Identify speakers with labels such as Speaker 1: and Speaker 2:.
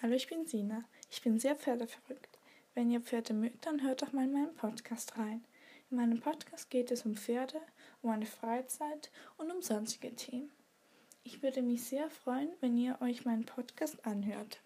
Speaker 1: Hallo, ich bin Sina. Ich bin sehr pferdeverrückt. Wenn ihr Pferde mögt, dann hört doch mal in meinen Podcast rein. In meinem Podcast geht es um Pferde, um meine Freizeit und um sonstige Themen. Ich würde mich sehr freuen, wenn ihr euch meinen Podcast anhört.